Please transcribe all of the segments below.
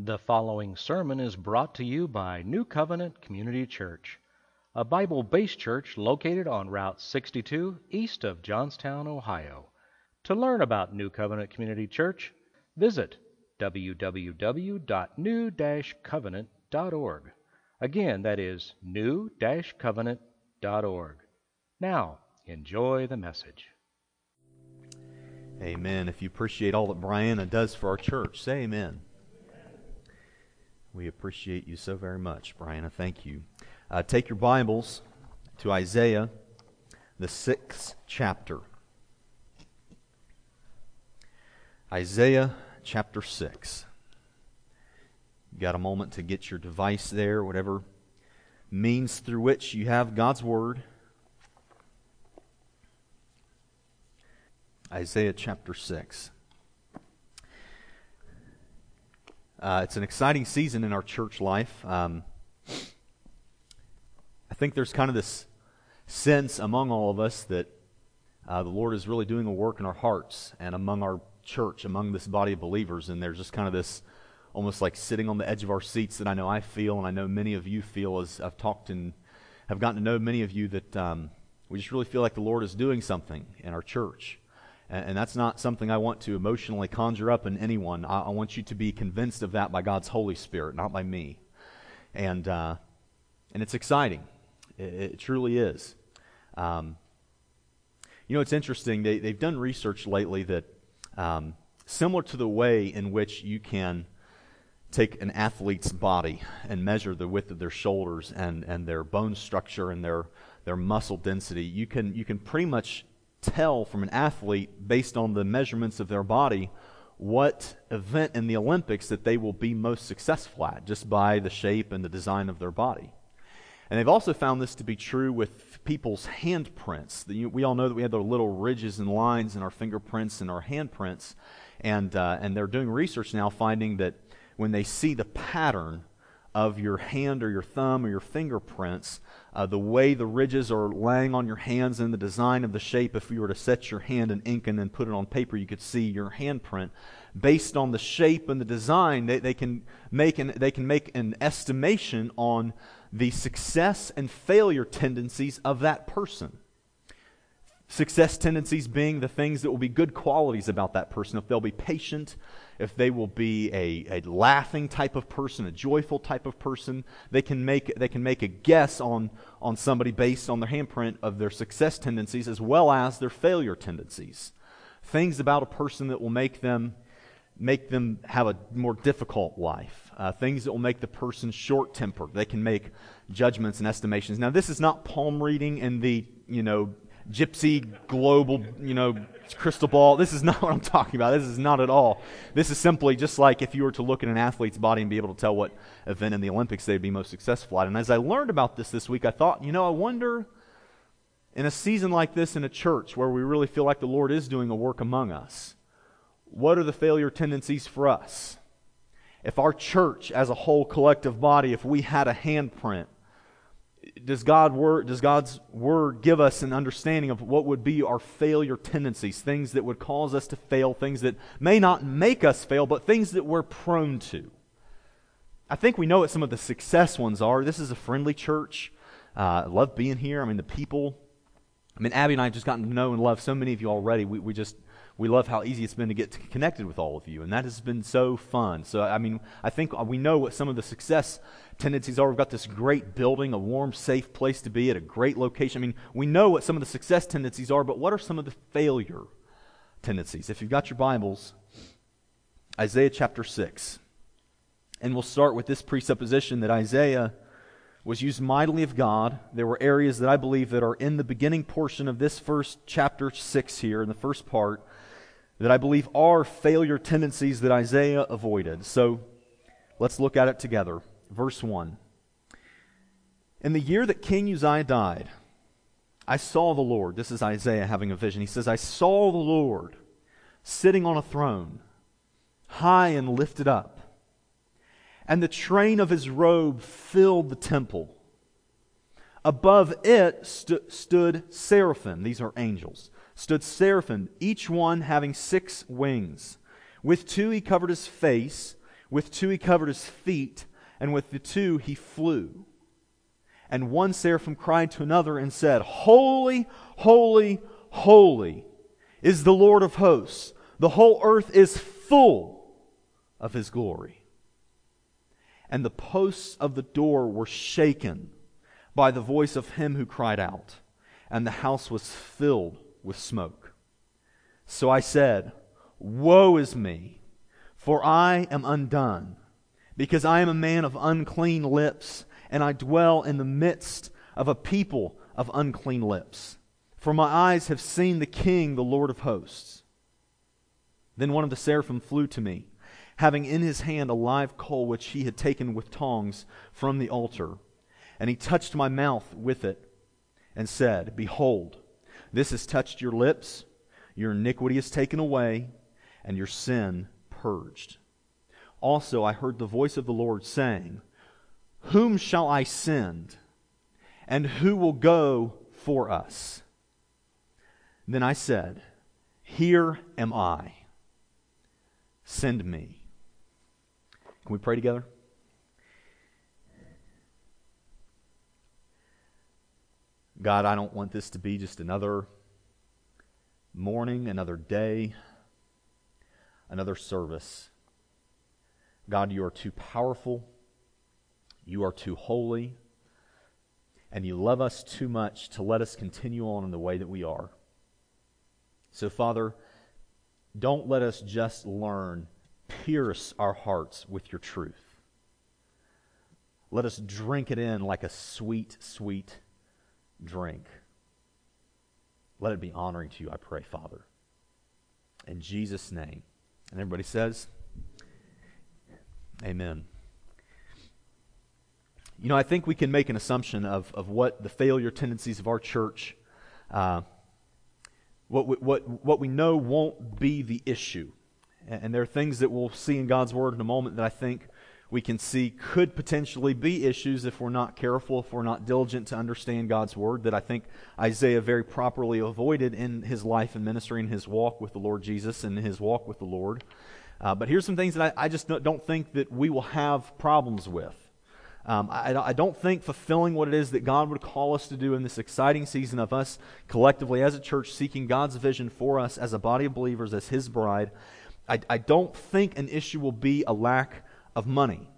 The following sermon is brought to you by New Covenant Community Church, a Bible based church located on Route 62 east of Johnstown, Ohio. To learn about New Covenant Community Church, visit www.new covenant.org. Again, that is new covenant.org. Now, enjoy the message. Amen. If you appreciate all that Brianna does for our church, say amen. We appreciate you so very much, Brianna. Thank you. Uh, take your Bibles to Isaiah, the sixth chapter. Isaiah chapter 6. You got a moment to get your device there, whatever means through which you have God's Word. Isaiah chapter 6. Uh, it's an exciting season in our church life. Um, I think there's kind of this sense among all of us that uh, the Lord is really doing a work in our hearts and among our church, among this body of believers. And there's just kind of this almost like sitting on the edge of our seats that I know I feel, and I know many of you feel as I've talked and have gotten to know many of you that um, we just really feel like the Lord is doing something in our church. And, that's not something I want to emotionally conjure up in anyone. I, I, want you to be convinced of that by God's Holy Spirit, not by me. And, uh, and it's exciting. It, it truly is. Um, you know, it's interesting. They, they've done research lately that, um, similar to the way in which you can take an athlete's body and measure the width of their shoulders and, and their bone structure and their, their muscle density, you can, you can pretty much tell from an athlete based on the measurements of their body what event in the Olympics that they will be most successful at just by the shape and the design of their body. And they've also found this to be true with people's handprints. We all know that we have the little ridges and lines in our fingerprints and our handprints. And, uh, and they're doing research now finding that when they see the pattern of your hand or your thumb or your fingerprints, uh, the way the ridges are laying on your hands and the design of the shape, if you were to set your hand in ink and then put it on paper, you could see your handprint. Based on the shape and the design, they, they, can, make an, they can make an estimation on the success and failure tendencies of that person. Success tendencies being the things that will be good qualities about that person. If they'll be patient, if they will be a, a laughing type of person, a joyful type of person, they can make, they can make a guess on, on somebody based on their handprint of their success tendencies as well as their failure tendencies. Things about a person that will make them, make them have a more difficult life. Uh, things that will make the person short tempered. They can make judgments and estimations. Now, this is not palm reading in the, you know, gypsy global, you know, crystal ball. This is not what I'm talking about. This is not at all. This is simply just like if you were to look at an athlete's body and be able to tell what event in the Olympics they'd be most successful at. And as I learned about this this week, I thought, you know, I wonder in a season like this in a church where we really feel like the Lord is doing a work among us, what are the failure tendencies for us? If our church as a whole collective body, if we had a handprint, does, God word, does God's word give us an understanding of what would be our failure tendencies, things that would cause us to fail, things that may not make us fail, but things that we're prone to? I think we know what some of the success ones are. This is a friendly church. Uh, I love being here. I mean, the people. I mean, Abby and I have just gotten to know and love so many of you already. We, we just we love how easy it's been to get connected with all of you, and that has been so fun. So, I mean, I think we know what some of the success tendencies are. We've got this great building, a warm, safe place to be at a great location. I mean, we know what some of the success tendencies are, but what are some of the failure tendencies? If you've got your Bibles, Isaiah chapter 6. And we'll start with this presupposition that Isaiah was used mightily of God. There were areas that I believe that are in the beginning portion of this first chapter 6 here, in the first part, that I believe are failure tendencies that Isaiah avoided. So let's look at it together. Verse 1. In the year that King Uzziah died, I saw the Lord. This is Isaiah having a vision. He says, I saw the Lord sitting on a throne, high and lifted up, and the train of his robe filled the temple. Above it st- stood seraphim. These are angels stood seraphim, each one having six wings. With two he covered his face, With two he covered his feet, and with the two he flew. And one seraphim cried to another and said, Holy, holy, holy is the Lord of hosts. The whole earth is full of his glory. And the posts of the door were shaken by the voice of him who cried out, and the house was filled with smoke. So I said, Woe is me, for I am undone, because I am a man of unclean lips, and I dwell in the midst of a people of unclean lips. For my eyes have seen the King, the Lord of hosts. Then one of the seraphim flew to me, having in his hand a live coal which he had taken with tongs from the altar. And he touched my mouth with it and said, Behold, this has touched your lips, your iniquity is taken away, and your sin purged. Also, I heard the voice of the Lord saying, Whom shall I send? And who will go for us? Then I said, Here am I. Send me. Can we pray together? God, I don't want this to be just another morning, another day, another service. God, you are too powerful. You are too holy. And you love us too much to let us continue on in the way that we are. So, Father, don't let us just learn. Pierce our hearts with your truth. Let us drink it in like a sweet, sweet drink. Let it be honoring to you, I pray, Father. In Jesus' name. And everybody says, Amen. You know, I think we can make an assumption of, of what the failure tendencies of our church, uh, what, we, what, what we know won't be the issue. And, and there are things that we'll see in God's Word in a moment that I think we can see could potentially be issues if we're not careful, if we're not diligent to understand God's Word, that I think Isaiah very properly avoided in his life and ministry and his walk with the Lord Jesus and his walk with the Lord. Uh, but here's some things that I, I just don't think that we will have problems with. Um, I, I, don't think fulfilling what it is that God would call us to do in this exciting season of us collectively as a church seeking God's vision for us as a body of believers, as His bride, I, I don't think an issue will be a lack of money.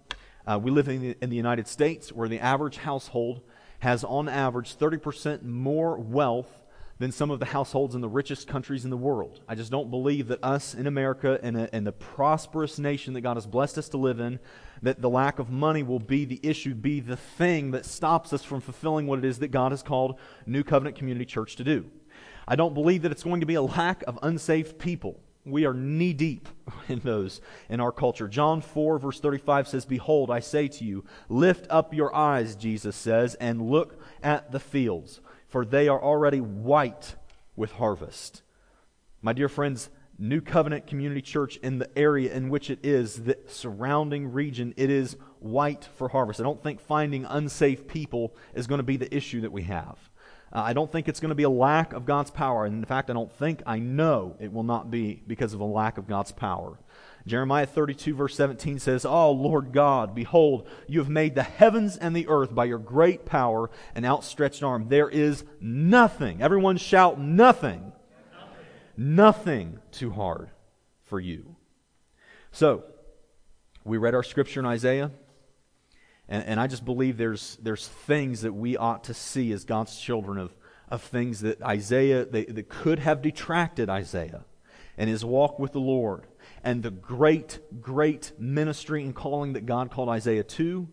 Uh, we live in the, in the United States where the average household has, on average, 30% more wealth than some of the households in the richest countries in the world. I just don't believe that us in America and, uh, in the prosperous nation that God has blessed us to live in, that the lack of money will be the issue, be the thing that stops us from fulfilling what it is that God has called New Covenant Community Church to do. I don't believe that it's going to be a lack of unsaved people. We are knee deep in those in our culture. John 4, verse 35 says, Behold, I say to you, lift up your eyes, Jesus says, and look at the fields, for they are already white with harvest. My dear friends, New Covenant Community Church in the area in which it is, the surrounding region, it is white for harvest. I don't think finding unsafe people is going to be the issue that we have. Uh, I don't think it's going to be a lack of God's power. And in fact, I don't think, I know it will not be because of a lack of God's power. Jeremiah 32, verse 17 says, Oh, Lord God, behold, you have made the heavens and the earth by your great power and outstretched arm. There is nothing, everyone shout, nothing, nothing, too hard for you. So, we read our scripture in Isaiah. And, and I just believe there's, there's things that we ought to see as God's children of, of things that Isaiah, they, that could have detracted Isaiah and his walk with the Lord and the great, great ministry and calling that God called Isaiah to.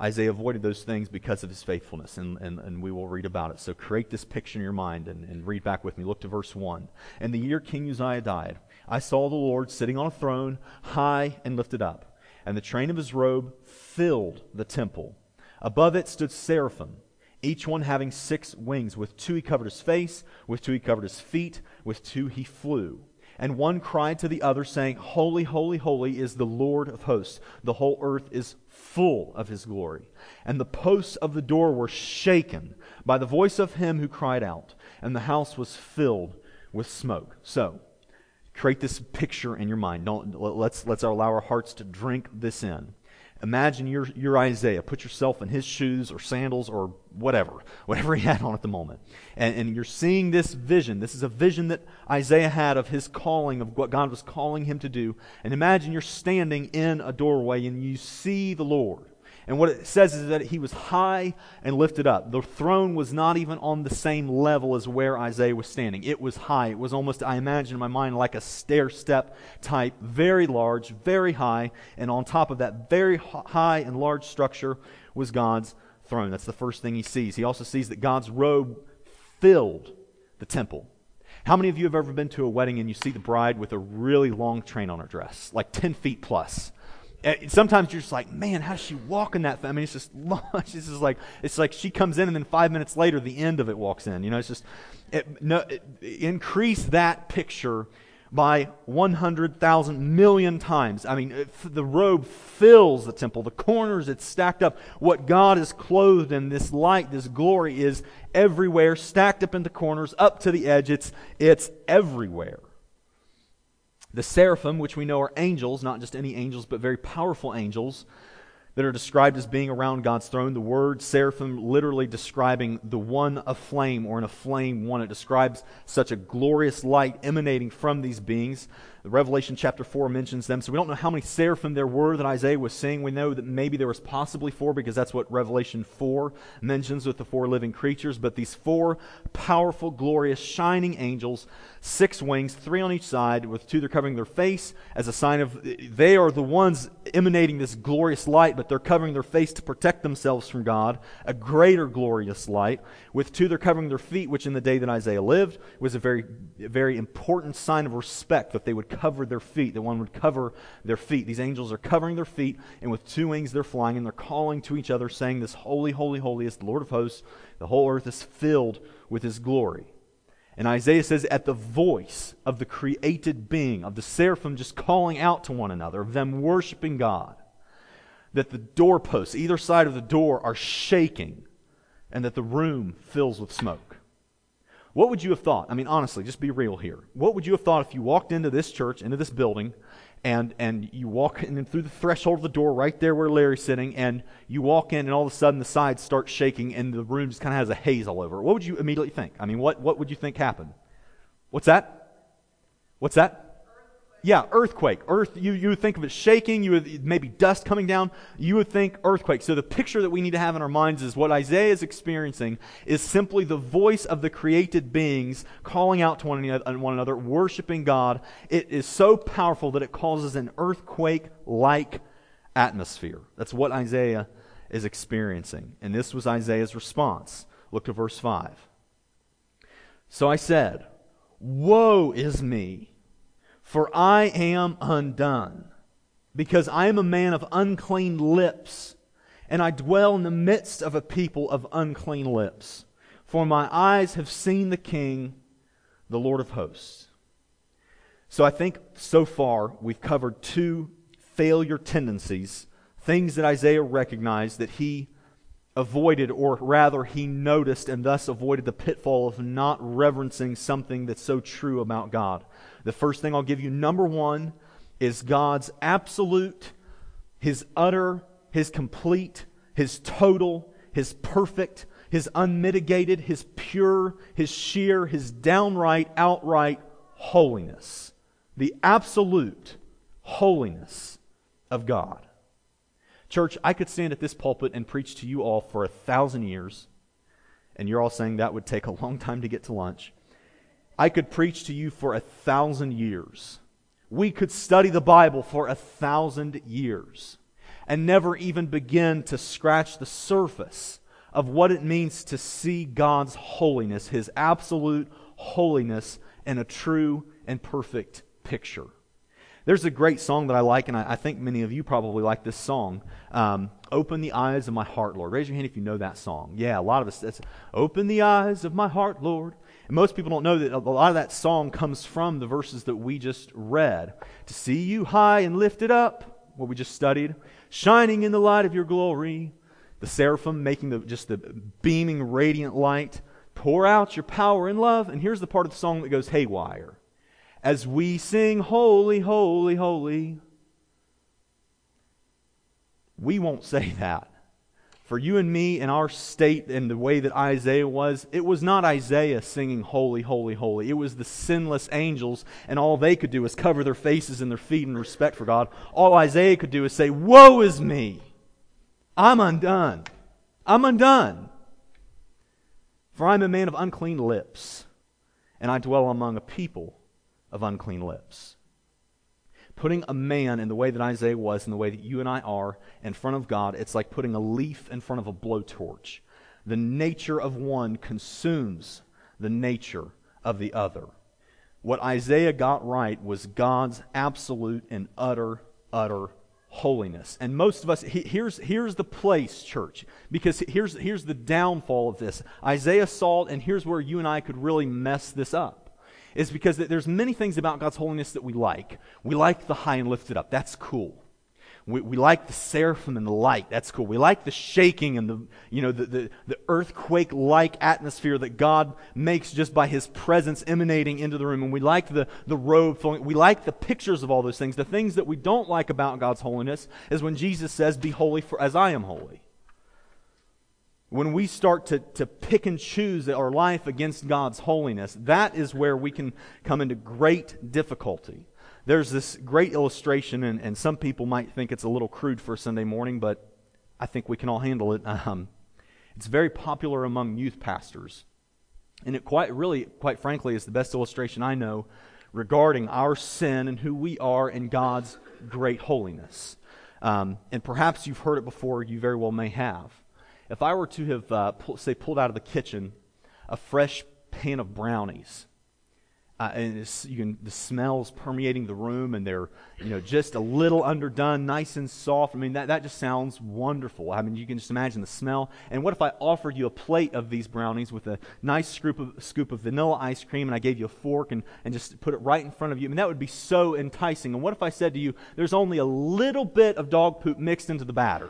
Isaiah avoided those things because of his faithfulness, and, and, and we will read about it. So create this picture in your mind and, and read back with me. Look to verse 1. And the year King Uzziah died, I saw the Lord sitting on a throne, high and lifted up, and the train of his robe filled the temple. Above it stood seraphim, each one having six wings. With two he covered his face, with two he covered his feet, with two he flew. And one cried to the other, saying, Holy, holy, holy is the Lord of hosts. The whole earth is full of his glory. And the posts of the door were shaken by the voice of him who cried out, and the house was filled with smoke. So, create this picture in your mind. Don't, let's, let's allow our hearts to drink this in. Imagine you're, you're Isaiah. Put yourself in his shoes or sandals or whatever, whatever he had on at the moment. And, and you're seeing this vision. This is a vision that Isaiah had of his calling, of what God was calling him to do. And imagine you're standing in a doorway and you see the Lord. And what it says is that he was high and lifted up. The throne was not even on the same level as where Isaiah was standing. It was high. It was almost, I imagine in my mind, like a stair step type, very large, very high. And on top of that very high and large structure was God's throne. That's the first thing he sees. He also sees that God's robe filled the temple. How many of you have ever been to a wedding and you see the bride with a really long train on her dress, like 10 feet plus? Uh, sometimes you're just like, man, how's she walking that? I mean, it's just, it's just like, it's like she comes in and then five minutes later, the end of it walks in. You know, it's just, it, no, it, increase that picture by 100,000 million times. I mean, the robe fills the temple, the corners, it's stacked up. What God is clothed in, this light, this glory, is everywhere, stacked up in the corners, up to the edge. It's, it's everywhere. The seraphim, which we know are angels, not just any angels, but very powerful angels, that are described as being around God's throne. The word seraphim literally describing the one of flame or in a flame one. It describes such a glorious light emanating from these beings. The Revelation chapter 4 mentions them. So we don't know how many seraphim there were that Isaiah was seeing. We know that maybe there was possibly four because that's what Revelation 4 mentions with the four living creatures. But these four powerful, glorious, shining angels, six wings, three on each side, with two they're covering their face as a sign of they are the ones emanating this glorious light, but they're covering their face to protect themselves from God, a greater glorious light. With two they're covering their feet, which in the day that Isaiah lived was a very, very important sign of respect that they would cover their feet, that one would cover their feet. These angels are covering their feet, and with two wings they're flying, and they're calling to each other, saying, This holy, holy, holy is the Lord of hosts. The whole earth is filled with his glory. And Isaiah says, at the voice of the created being, of the seraphim just calling out to one another, of them worshiping God, that the doorposts, either side of the door, are shaking, and that the room fills with smoke. What would you have thought? I mean, honestly, just be real here. What would you have thought if you walked into this church, into this building, and, and you walk in through the threshold of the door right there where Larry's sitting, and you walk in, and all of a sudden the sides start shaking, and the room just kind of has a haze all over? What would you immediately think? I mean, what, what would you think happened? What's that? What's that? Yeah, earthquake. Earth, you, you would think of it shaking, you would maybe dust coming down, you would think earthquake. So the picture that we need to have in our minds is what Isaiah is experiencing is simply the voice of the created beings calling out to one another, one another worshiping God. It is so powerful that it causes an earthquake like atmosphere. That's what Isaiah is experiencing. And this was Isaiah's response. Look to verse 5. So I said, Woe is me! For I am undone, because I am a man of unclean lips, and I dwell in the midst of a people of unclean lips. For my eyes have seen the King, the Lord of hosts. So I think so far we've covered two failure tendencies, things that Isaiah recognized that he avoided, or rather, he noticed and thus avoided the pitfall of not reverencing something that's so true about God. The first thing I'll give you, number one, is God's absolute, His utter, His complete, His total, His perfect, His unmitigated, His pure, His sheer, His downright, outright holiness. The absolute holiness of God. Church, I could stand at this pulpit and preach to you all for a thousand years, and you're all saying that would take a long time to get to lunch. I could preach to you for a thousand years. We could study the Bible for a thousand years and never even begin to scratch the surface of what it means to see God's holiness, His absolute holiness, in a true and perfect picture. There's a great song that I like, and I, I think many of you probably like this song. Um, Open the eyes of my heart, Lord. Raise your hand if you know that song. Yeah, a lot of us. Open the eyes of my heart, Lord. And most people don't know that a lot of that song comes from the verses that we just read. To see you high and lifted up, what we just studied, shining in the light of your glory, the seraphim making the, just the beaming, radiant light. Pour out your power and love. And here's the part of the song that goes haywire. as we sing, Holy, Holy, Holy, we won't say that. For you and me in our state and the way that Isaiah was, it was not Isaiah singing, Holy, Holy, Holy. It was the sinless angels, and all they could do was cover their faces and their feet in respect for God. All Isaiah could do is say, Woe is me! I'm undone. I'm undone. For I'm a man of unclean lips, and I dwell among a people of unclean lips putting a man in the way that Isaiah was, in the way that you and I are, in front of God, it's like putting a leaf in front of a blowtorch. The nature of one consumes the nature of the other. What Isaiah got right was God's absolute and utter, utter holiness. And most of us, here's, here's the place, church, because here's, here's the downfall of this. Isaiah saw it, and here's where you and I could really mess this up is because there's many things about God's holiness that we like. We like the high and lifted up. That's cool. We, we like the seraphim and the light. That's cool. We like the shaking and the, you know, the, the, the earthquake like atmosphere that God makes just by his presence emanating into the room. And we like the, the robe flowing. We like the pictures of all those things. The things that we don't like about God's holiness is when Jesus says, Be holy for as I am holy. When we start to, to pick and choose our life against God's holiness, that is where we can come into great difficulty. There's this great illustration, and, and some people might think it's a little crude for Sunday morning, but I think we can all handle it. Um, it's very popular among youth pastors. And it quite really, quite frankly, is the best illustration I know regarding our sin and who we are in God's great holiness. Um, and perhaps you've heard it before, you very well may have. If I were to have, uh, pull, say, pulled out of the kitchen a fresh pan of brownies, uh, and can, the smells permeating the room, and they're you know just a little underdone, nice and soft. I mean that, that just sounds wonderful. I mean you can just imagine the smell. And what if I offered you a plate of these brownies with a nice scoop of, scoop of vanilla ice cream, and I gave you a fork and, and just put it right in front of you? I mean that would be so enticing. And what if I said to you, "There's only a little bit of dog poop mixed into the batter"?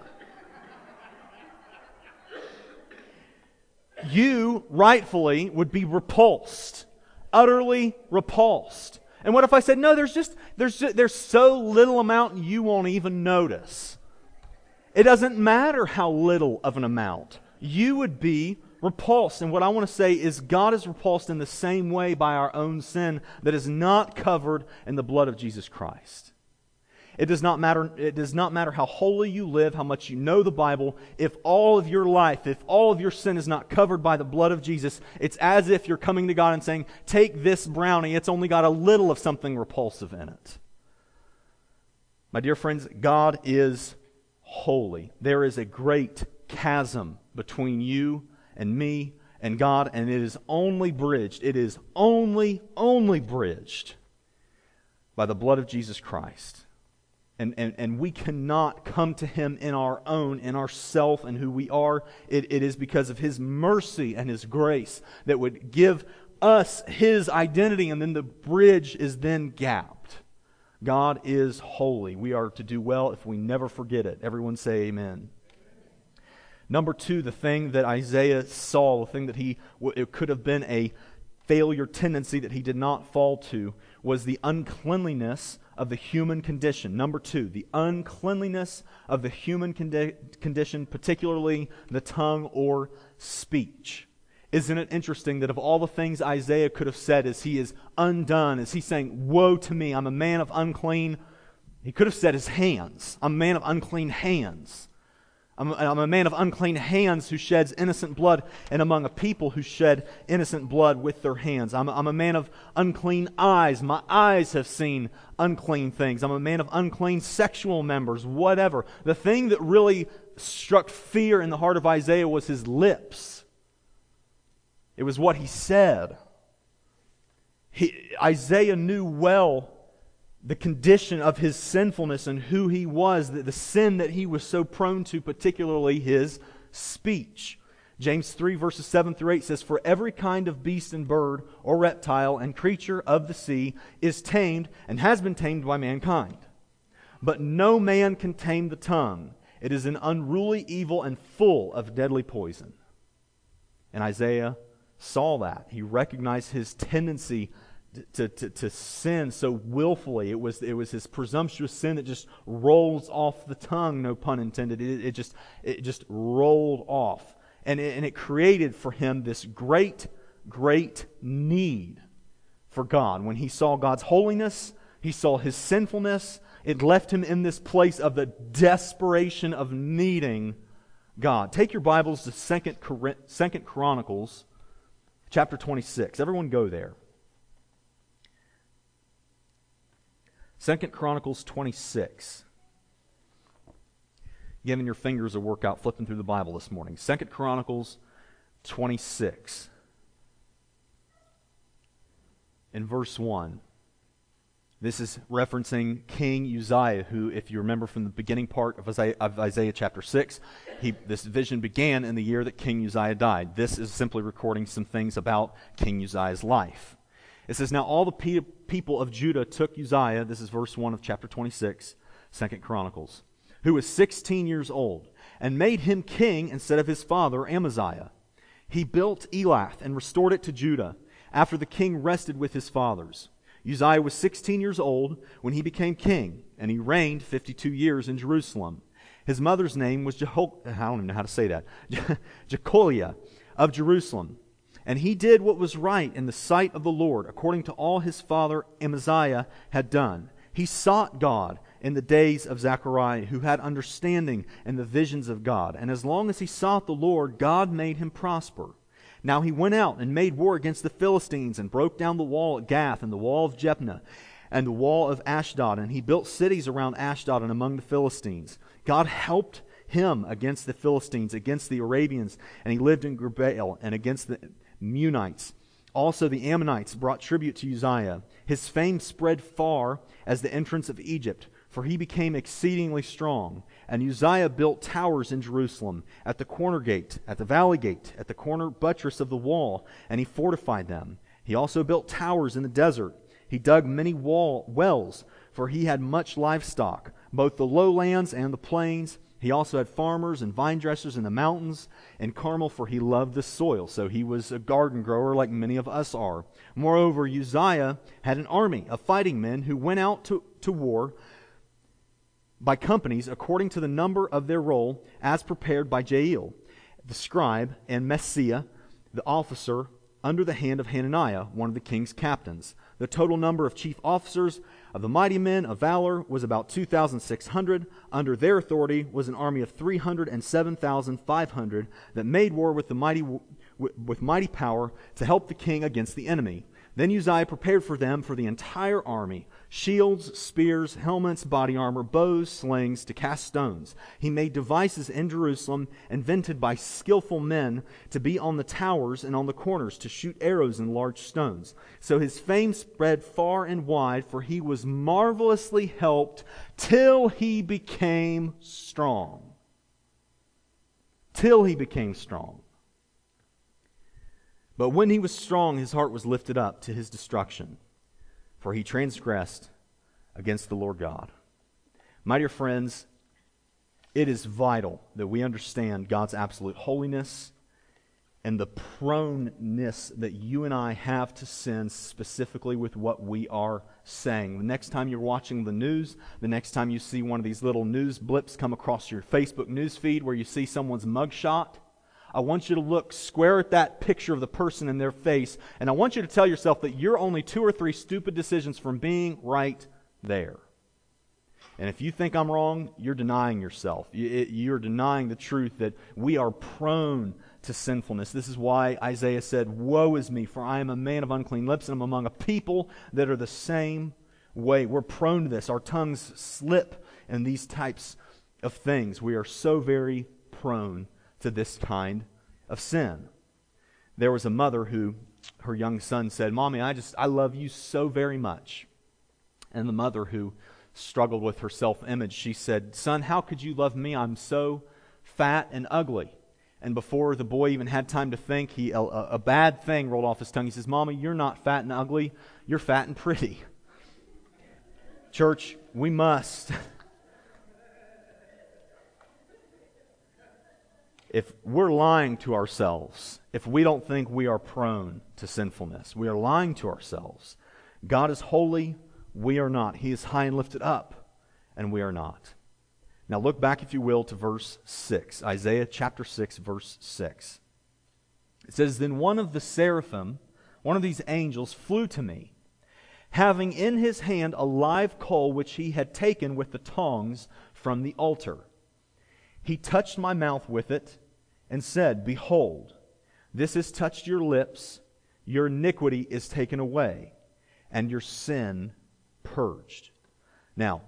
You rightfully would be repulsed, utterly repulsed. And what if I said, no, there's just, there's, just, there's so little amount you won't even notice? It doesn't matter how little of an amount. You would be repulsed. And what I want to say is God is repulsed in the same way by our own sin that is not covered in the blood of Jesus Christ. It does not matter, it does not matter how holy you live, how much you know the Bible. If all of your life, if all of your sin is not covered by the blood of Jesus, it's as if you're coming to God and saying, Take this brownie, it's only got a little of something repulsive in it. My dear friends, God is holy. There is a great chasm between you and me and God, and it is only bridged, it is only, only bridged by the blood of Jesus Christ. And, and, and we cannot come to him in our own, in ourself and who we are. It, it is because of his mercy and his grace that would give us his identity, and then the bridge is then gapped. God is holy. We are to do well if we never forget it. Everyone say amen. Number two, the thing that Isaiah saw, the thing that he, it could have been a failure tendency that he did not fall to, was the uncleanliness of the human condition. Number two, the uncleanliness of the human condi- condition, particularly the tongue or speech. Isn't it interesting that of all the things Isaiah could have said as he is undone, as he's saying, Woe to me, I'm a man of unclean, he could have said his hands. I'm a man of unclean hands. I'm, I'm, a man of unclean hands who sheds innocent blood, and among a people who shed innocent blood with their hands. I'm, I'm a man of unclean eyes. My eyes have seen unclean things. I'm a man of unclean sexual members, whatever. The thing that really struck fear in the heart of Isaiah was his lips, it was what he said. He, Isaiah knew well the condition of his sinfulness and who he was, the, the sin that he was so prone to, particularly his speech. James 3, verses 7 through 8 says, For every kind of beast and bird or reptile and creature of the sea is tamed and has been tamed by mankind. But no man can tame the tongue. It is an unruly evil and full of deadly poison. And Isaiah saw that. He recognized his tendency to, to, to sin so willfully. It was, it was his presumptuous sin that just rolls off the tongue, no pun intended. It, it, just, it just rolled off. And it, and it created for him this great, great need for God. When he saw God's holiness, he saw his sinfulness, it left him in this place of the desperation of needing God. Take your Bibles to Second, Chronicles chapter 26. Everyone go there. Second Chronicles 26. Giving your fingers a workout flipping through the Bible this morning. Second Chronicles 26. In verse 1. This is referencing King Uzziah, who, if you remember from the beginning part of Isaiah, of Isaiah chapter 6, he, this vision began in the year that King Uzziah died. This is simply recording some things about King Uzziah's life. It says, Now all the pe- people of Judah took Uzziah, this is verse 1 of chapter 26, Second Chronicles, who was 16 years old, and made him king instead of his father Amaziah. He built Elath and restored it to Judah, after the king rested with his fathers. Uzziah was 16 years old when he became king, and he reigned 52 years in Jerusalem. His mother's name was Jeho- I don't even know how to say that. Jecholiah of Jerusalem. And he did what was right in the sight of the Lord, according to all his father Amaziah had done. He sought God in the days of Zechariah, who had understanding in the visions of God. And as long as he sought the Lord, God made him prosper. Now he went out and made war against the Philistines and broke down the wall at Gath and the wall of Jabneh and the wall of Ashdod. And he built cities around Ashdod and among the Philistines. God helped him against the Philistines, against the Arabians, and he lived in Gurbaal and against the Meunites. Also, the Ammonites brought tribute to Uzziah. His fame spread far as the entrance of Egypt, for he became exceedingly strong. And Uzziah built towers in Jerusalem, at the corner gate, at the valley gate, at the corner buttress of the wall, and he fortified them. He also built towers in the desert. He dug many wall, wells, for he had much livestock, both the lowlands and the plains. He also had farmers and vine dressers in the mountains and Carmel, for he loved the soil. So he was a garden grower like many of us are. Moreover, Uzziah had an army of fighting men who went out to, to war by companies according to the number of their roll, as prepared by Jael, the scribe, and Maaseiah, the officer, under the hand of Hananiah, one of the king's captains. The total number of chief officers of the mighty men of valor was about 2,600. Under their authority was an army of 307,500 that made war with, the mighty, with mighty power to help the king against the enemy. Then Uzziah prepared for them for the entire army shields, spears, helmets, body armor, bows, slings to cast stones. He made devices in Jerusalem invented by skillful men to be on the towers and on the corners to shoot arrows and large stones. So his fame spread far and wide, for he was marvelously helped till he became strong. Till he became strong. But when he was strong, his heart was lifted up to his destruction, for he transgressed against the Lord God. My dear friends, it is vital that we understand God's absolute holiness and the proneness that you and I have to sin specifically with what we are saying. The next time you're watching the news, the next time you see one of these little news blips come across your Facebook news feed where you see someone's mugshot, I want you to look square at that picture of the person in their face, and I want you to tell yourself that you're only two or three stupid decisions from being right there. And if you think I'm wrong, you're denying yourself. You're denying the truth that we are prone to sinfulness. This is why Isaiah said, Woe is me, for I am a man of unclean lips, and I'm among a people that are the same way. We're prone to this. Our tongues slip in these types of things. We are so very prone to this kind of sin. There was a mother who, her young son said, Mommy, I just, I love you so very much. And the mother who struggled with her self image, she said, Son, how could you love me? I'm so fat and ugly. And before the boy even had time to think, he, a, a bad thing rolled off his tongue. He says, Mommy, you're not fat and ugly, you're fat and pretty. Church, we must if we're lying to ourselves, if we don't think we are prone to sinfulness, we are lying to ourselves. God is holy, we are not. He is high and lifted up, and we are not. Now look back, if you will, to verse 6. Isaiah chapter 6, verse 6. It says, Then one of the seraphim, one of these angels, flew to me, having in his hand a live coal which he had taken with the tongs from the altar. He touched my mouth with it and said, Behold, this has touched your lips, your iniquity is taken away, and your sin purged. Now,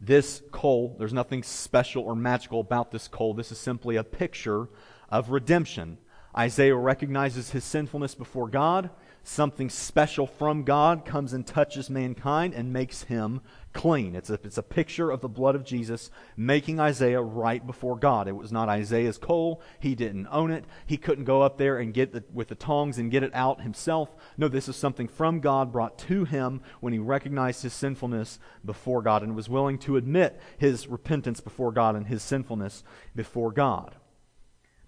this coal, there's nothing special or magical about this coal. This is simply a picture of redemption. Isaiah recognizes his sinfulness before God. Something special from God comes and touches mankind and makes him clean. It's a, it's a picture of the blood of Jesus making Isaiah right before God. It was not Isaiah's coal. He didn't own it. He couldn't go up there and get the, with the tongs and get it out himself. No, this is something from God brought to him when he recognized his sinfulness before God and was willing to admit his repentance before God and his sinfulness before God.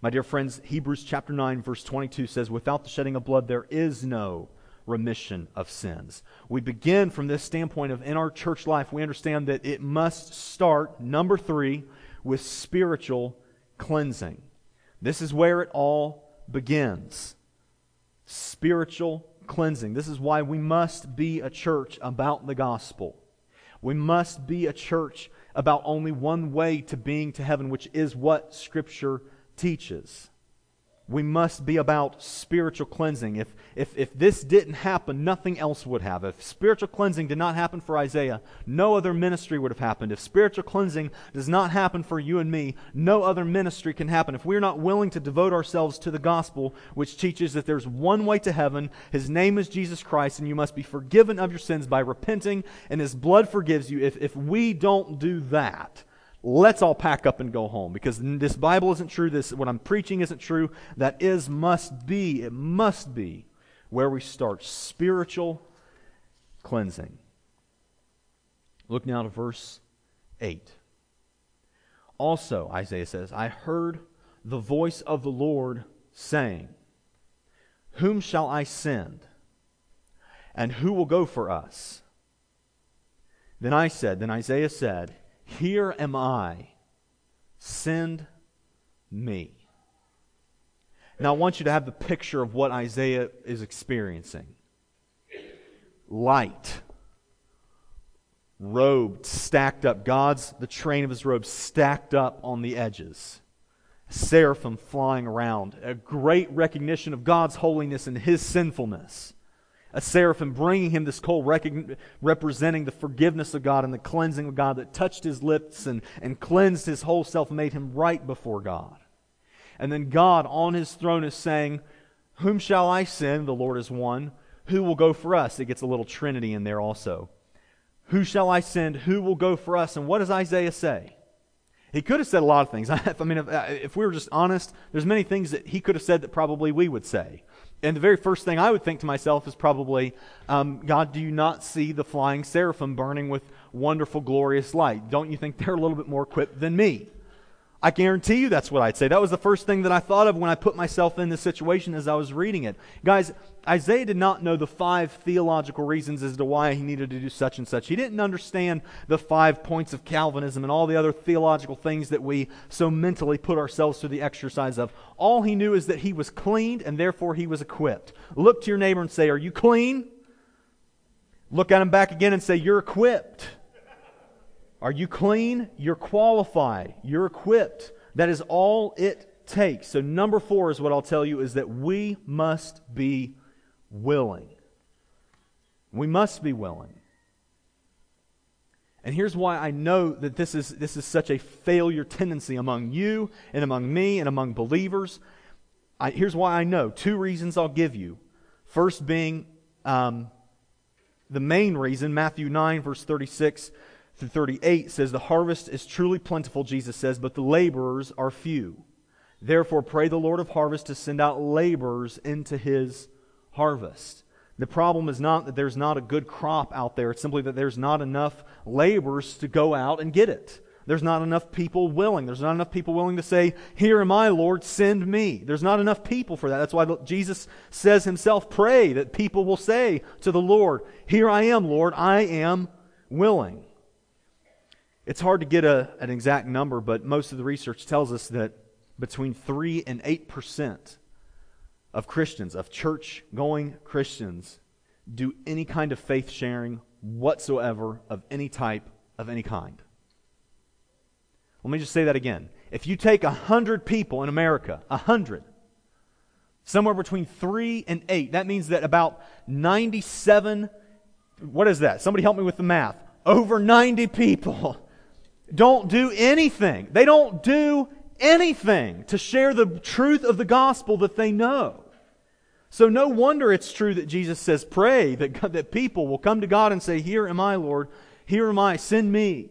My dear friends, Hebrews chapter 9, verse 22 says, Without the shedding of blood, there is no remission of sins. We begin from this standpoint of in our church life, we understand that it must start, number three, with spiritual cleansing. This is where it all begins. Spiritual cleansing. This is why we must be a church about the gospel. We must be a church about only one way to being to heaven, which is what Scripture teaches. We must be about spiritual cleansing. If, if, if this didn't happen, nothing else would have. If spiritual cleansing did not happen for Isaiah, no other ministry would have happened. If spiritual cleansing does not happen for you and me, no other ministry can happen. If we're not willing to devote ourselves to the gospel, which teaches that there's one way to heaven, his name is Jesus Christ, and you must be forgiven of your sins by repenting, and his blood forgives you. If, if we don't do that, let's all pack up and go home because this Bible isn't true. This what I'm preaching isn't true. That is must be. It must be where we start spiritual cleansing. Look now to verse 8. Also, Isaiah says, I heard the voice of the Lord saying, Whom shall I send? And who will go for us? Then I said, then Isaiah said, here am I. Send me. Now, I want you to have the picture of what Isaiah is experiencing light, robed, stacked up. God's, the train of his robe, stacked up on the edges. Seraphim flying around. A great recognition of God's holiness and his sinfulness a seraphim bringing him this coal, representing the forgiveness of God and the cleansing of God that touched his lips and, and cleansed his whole self made him right before God. And then God on his throne is saying, Whom shall I send? The Lord is one. Who will go for us? It gets a little trinity in there also. Who shall I send? Who will go for us? And what does Isaiah say? He could have said a lot of things. I mean, if, if we were just honest, there's many things that he could have said that probably we would say. And the very first thing I would think to myself is probably, um, God, do you not see the flying seraphim burning with wonderful, glorious light? Don't you think they're a little bit more equipped than me? I guarantee you that's what I'd say. That was the first thing that I thought of when I put myself in this situation as I was reading it. Guys, Isaiah did not know the five theological reasons as to why he needed to do such and such. He didn't understand the five points of Calvinism and all the other theological things that we so mentally put ourselves through the exercise of. All he knew is that he was cleaned and therefore he was equipped. Look to your neighbor and say, Are you clean? Look at him back again and say, You're equipped. Are you clean? You're qualified. You're equipped. That is all it takes. So, number four is what I'll tell you is that we must be willing. We must be willing. And here's why I know that this is, this is such a failure tendency among you and among me and among believers. I, here's why I know. Two reasons I'll give you. First, being um, the main reason, Matthew 9, verse 36 through 38 says, The harvest is truly plentiful, Jesus says, but the laborers are few. Therefore, pray the Lord of harvest to send out laborers into his harvest. The problem is not that there's not a good crop out there, it's simply that there's not enough laborers to go out and get it. There's not enough people willing. There's not enough people willing to say, Here am I, Lord, send me. There's not enough people for that. That's why Jesus says himself, Pray that people will say to the Lord, Here I am, Lord, I am willing. It's hard to get a, an exact number, but most of the research tells us that between 3 and 8% of Christians, of church going Christians, do any kind of faith sharing whatsoever of any type, of any kind. Let me just say that again. If you take 100 people in America, 100, somewhere between 3 and 8, that means that about 97, what is that? Somebody help me with the math. Over 90 people don't do anything. They don't do anything to share the truth of the gospel that they know. So, no wonder it's true that Jesus says, Pray that, God, that people will come to God and say, Here am I, Lord. Here am I. Send me.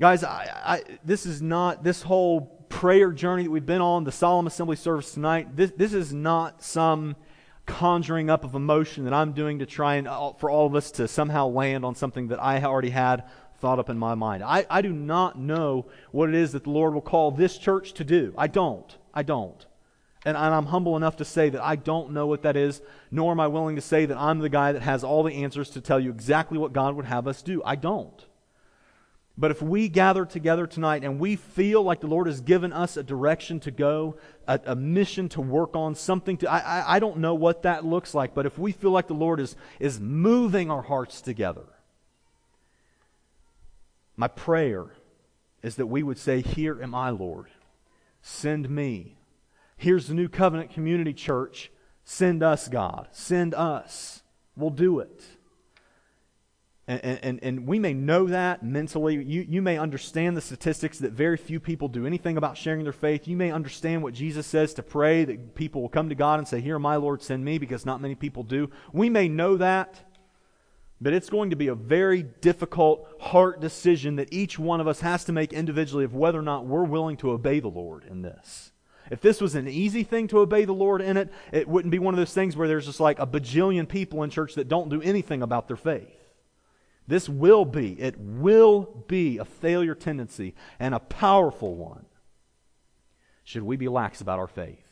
Guys, I, I, this is not, this whole prayer journey that we've been on, the solemn assembly service tonight, this, this is not some conjuring up of emotion that I'm doing to try and, uh, for all of us to somehow land on something that I already had thought up in my mind. I, I do not know what it is that the Lord will call this church to do. I don't. I don't. And, and I'm humble enough to say that I don't know what that is, nor am I willing to say that I'm the guy that has all the answers to tell you exactly what God would have us do. I don't. But if we gather together tonight and we feel like the Lord has given us a direction to go, a, a mission to work on, something to, I, I, I don't know what that looks like, but if we feel like the Lord is, is moving our hearts together, my prayer is that we would say, Here am I, Lord. Send me. Here's the new covenant community church. Send us, God. Send us. We'll do it. And, and, and we may know that mentally. You, you may understand the statistics that very few people do anything about sharing their faith. You may understand what Jesus says to pray that people will come to God and say, Here, my Lord, send me, because not many people do. We may know that, but it's going to be a very difficult heart decision that each one of us has to make individually of whether or not we're willing to obey the Lord in this. If this was an easy thing to obey the Lord in it, it wouldn't be one of those things where there's just like a bajillion people in church that don't do anything about their faith. This will be, it will be a failure tendency and a powerful one. Should we be lax about our faith?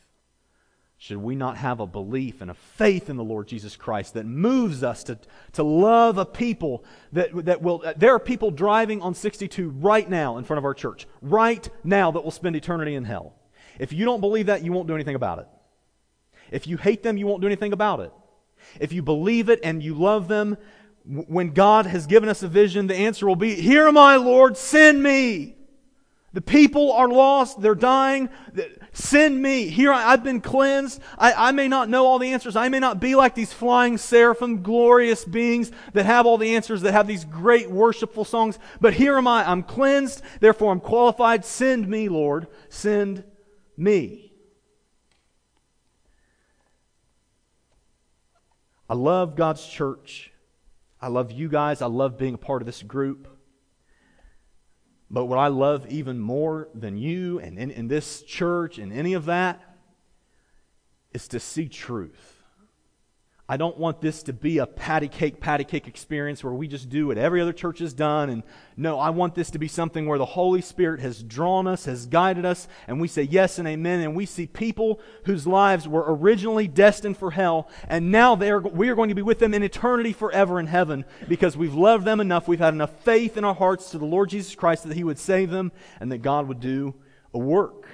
Should we not have a belief and a faith in the Lord Jesus Christ that moves us to, to love a people that, that will. There are people driving on 62 right now in front of our church, right now, that will spend eternity in hell. If you don't believe that, you won't do anything about it. If you hate them, you won't do anything about it. If you believe it and you love them, when God has given us a vision, the answer will be, Here am I, Lord, send me. The people are lost. They're dying. Send me. Here I, have been cleansed. I, I, may not know all the answers. I may not be like these flying seraphim, glorious beings that have all the answers, that have these great worshipful songs. But here am I. I'm cleansed. Therefore, I'm qualified. Send me, Lord. Send me. I love God's church. I love you guys. I love being a part of this group. But what I love even more than you and in, in this church and any of that is to see truth. I don't want this to be a patty cake, patty cake experience where we just do what every other church has done. And no, I want this to be something where the Holy Spirit has drawn us, has guided us, and we say yes and amen. And we see people whose lives were originally destined for hell, and now they are, we are going to be with them in eternity forever in heaven because we've loved them enough. We've had enough faith in our hearts to the Lord Jesus Christ that He would save them and that God would do a work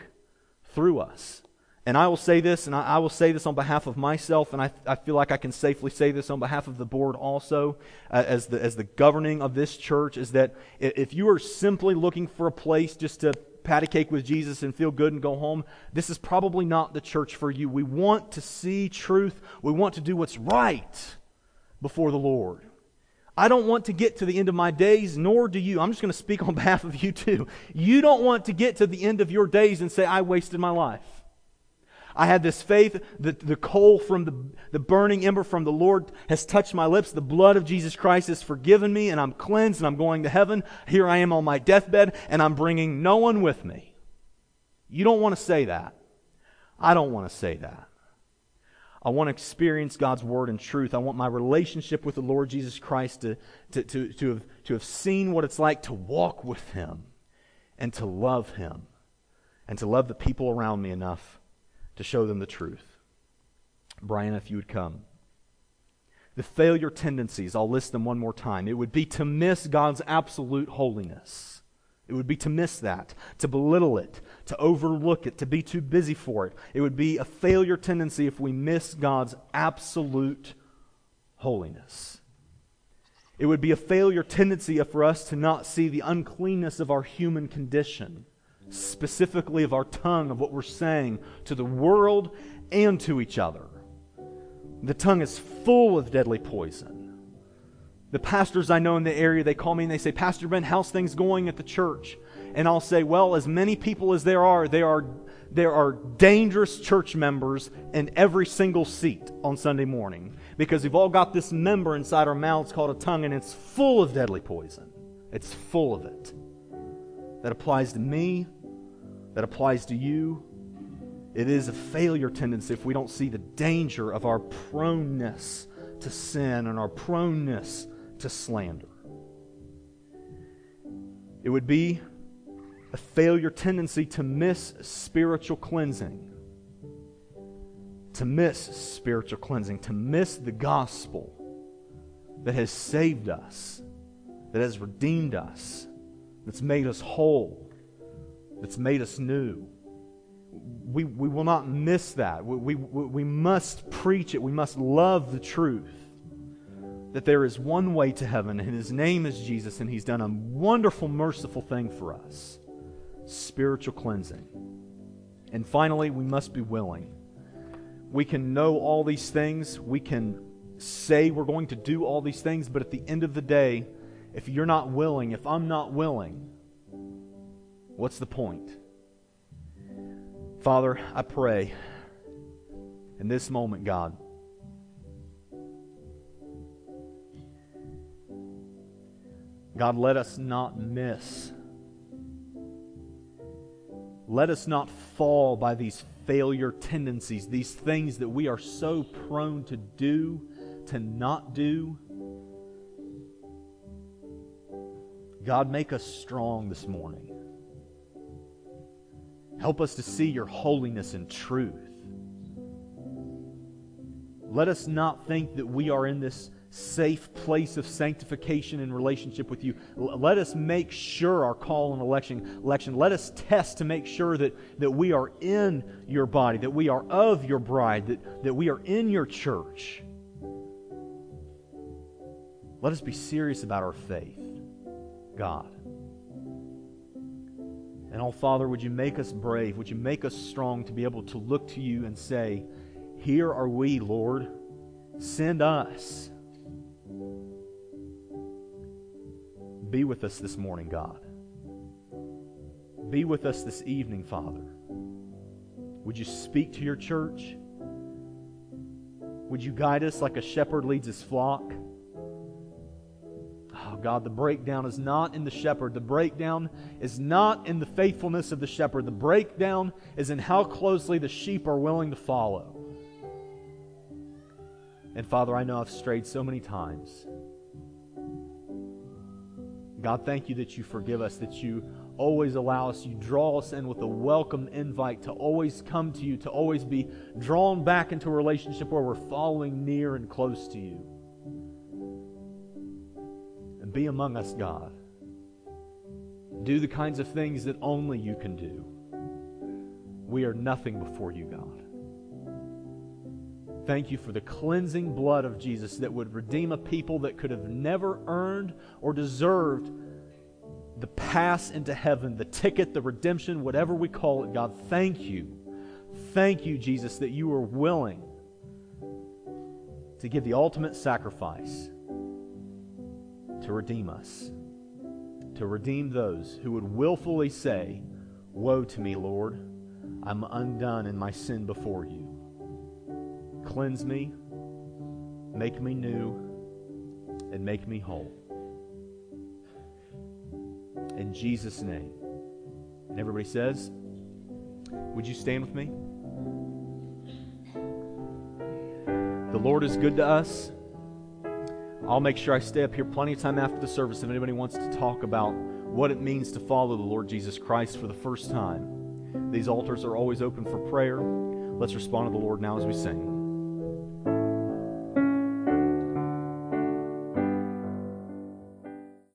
through us. And I will say this, and I, I, will say this on behalf of myself, and I, I feel like I can safely say this on behalf of the board also, uh, as, the, as the governing of this church, is that if you are simply looking for a place just to pat a cake with Jesus and feel good and go home, this is probably not the church for you. We want to see truth, we want to do what's right before the Lord. I don't want to get to the end of my days, nor do you. I'm just going to speak on behalf of you too. You don't want to get to the end of your days and say, I wasted my life. I had this faith that the coal from the, the burning ember from the Lord has touched my lips. The blood of Jesus Christ has forgiven me, and I'm cleansed, and I'm going to heaven. Here I am on my deathbed, and I'm bringing no one with me. You don't want to say that. I don't want to say that. I want to experience God's word and truth. I want my relationship with the Lord Jesus Christ to, to, to, to, have, to have seen what it's like to walk with Him and to love Him and to love the people around me enough to show them the truth. Brian, if you would come. The failure tendencies, I'll list them one more time. It would be to miss God's absolute holiness. It would be to miss that, to belittle it, to overlook it, to be too busy for it. It would be a failure tendency if we miss God's absolute holiness. It would be a failure tendency for us to not see the uncleanness of our human condition, specifically of our tongue, of what we're saying to the world and to each other. The tongue is full of deadly poison. The pastors I know in the area, they call me and they say, Pastor Ben, how's things going at the church? And I'll say, Well, as many people as there are, there are, there are dangerous church members in every single seat on Sunday morning because we've all got this member inside our mouths called a tongue, and it's full of deadly poison. It's full of it. That applies to me, that applies to you, it is a failure tendency if we don't see the danger of our proneness to sin and our proneness to slander. It would be a failure tendency to miss spiritual cleansing. To miss spiritual cleansing, to miss the gospel that has saved us, that has redeemed us, that's made us whole, that's made us new we, we will not miss that. We, we, we must preach it. We must love the truth that there is one way to heaven, and his name is Jesus, and he's done a wonderful, merciful thing for us spiritual cleansing. And finally, we must be willing. We can know all these things, we can say we're going to do all these things, but at the end of the day, if you're not willing, if I'm not willing, what's the point? Father, I pray in this moment, God, God, let us not miss. Let us not fall by these failure tendencies, these things that we are so prone to do, to not do. God, make us strong this morning. Help us to see your holiness and truth. Let us not think that we are in this safe place of sanctification and relationship with you. Let us make sure our call and election, election, let us test to make sure that, that we are in your body, that we are of your bride, that, that we are in your church. Let us be serious about our faith, God. And oh, Father, would you make us brave? Would you make us strong to be able to look to you and say, Here are we, Lord. Send us. Be with us this morning, God. Be with us this evening, Father. Would you speak to your church? Would you guide us like a shepherd leads his flock? God, the breakdown is not in the shepherd. The breakdown is not in the faithfulness of the shepherd. The breakdown is in how closely the sheep are willing to follow. And Father, I know I've strayed so many times. God, thank you that you forgive us, that you always allow us, you draw us in with a welcome invite to always come to you, to always be drawn back into a relationship where we're following near and close to you be among us, God. Do the kinds of things that only you can do. We are nothing before you, God. Thank you for the cleansing blood of Jesus that would redeem a people that could have never earned or deserved the pass into heaven, the ticket, the redemption, whatever we call it, God. Thank you. Thank you, Jesus, that you are willing to give the ultimate sacrifice to redeem us, to redeem those who would willfully say, Woe to me, Lord, I'm undone in my sin before you. Cleanse me, make me new, and make me whole. In Jesus' name. And everybody says, Would you stand with me? The Lord is good to us. I'll make sure I stay up here plenty of time after the service if anybody wants to talk about what it means to follow the Lord Jesus Christ for the first time. These altars are always open for prayer. Let's respond to the Lord now as we sing.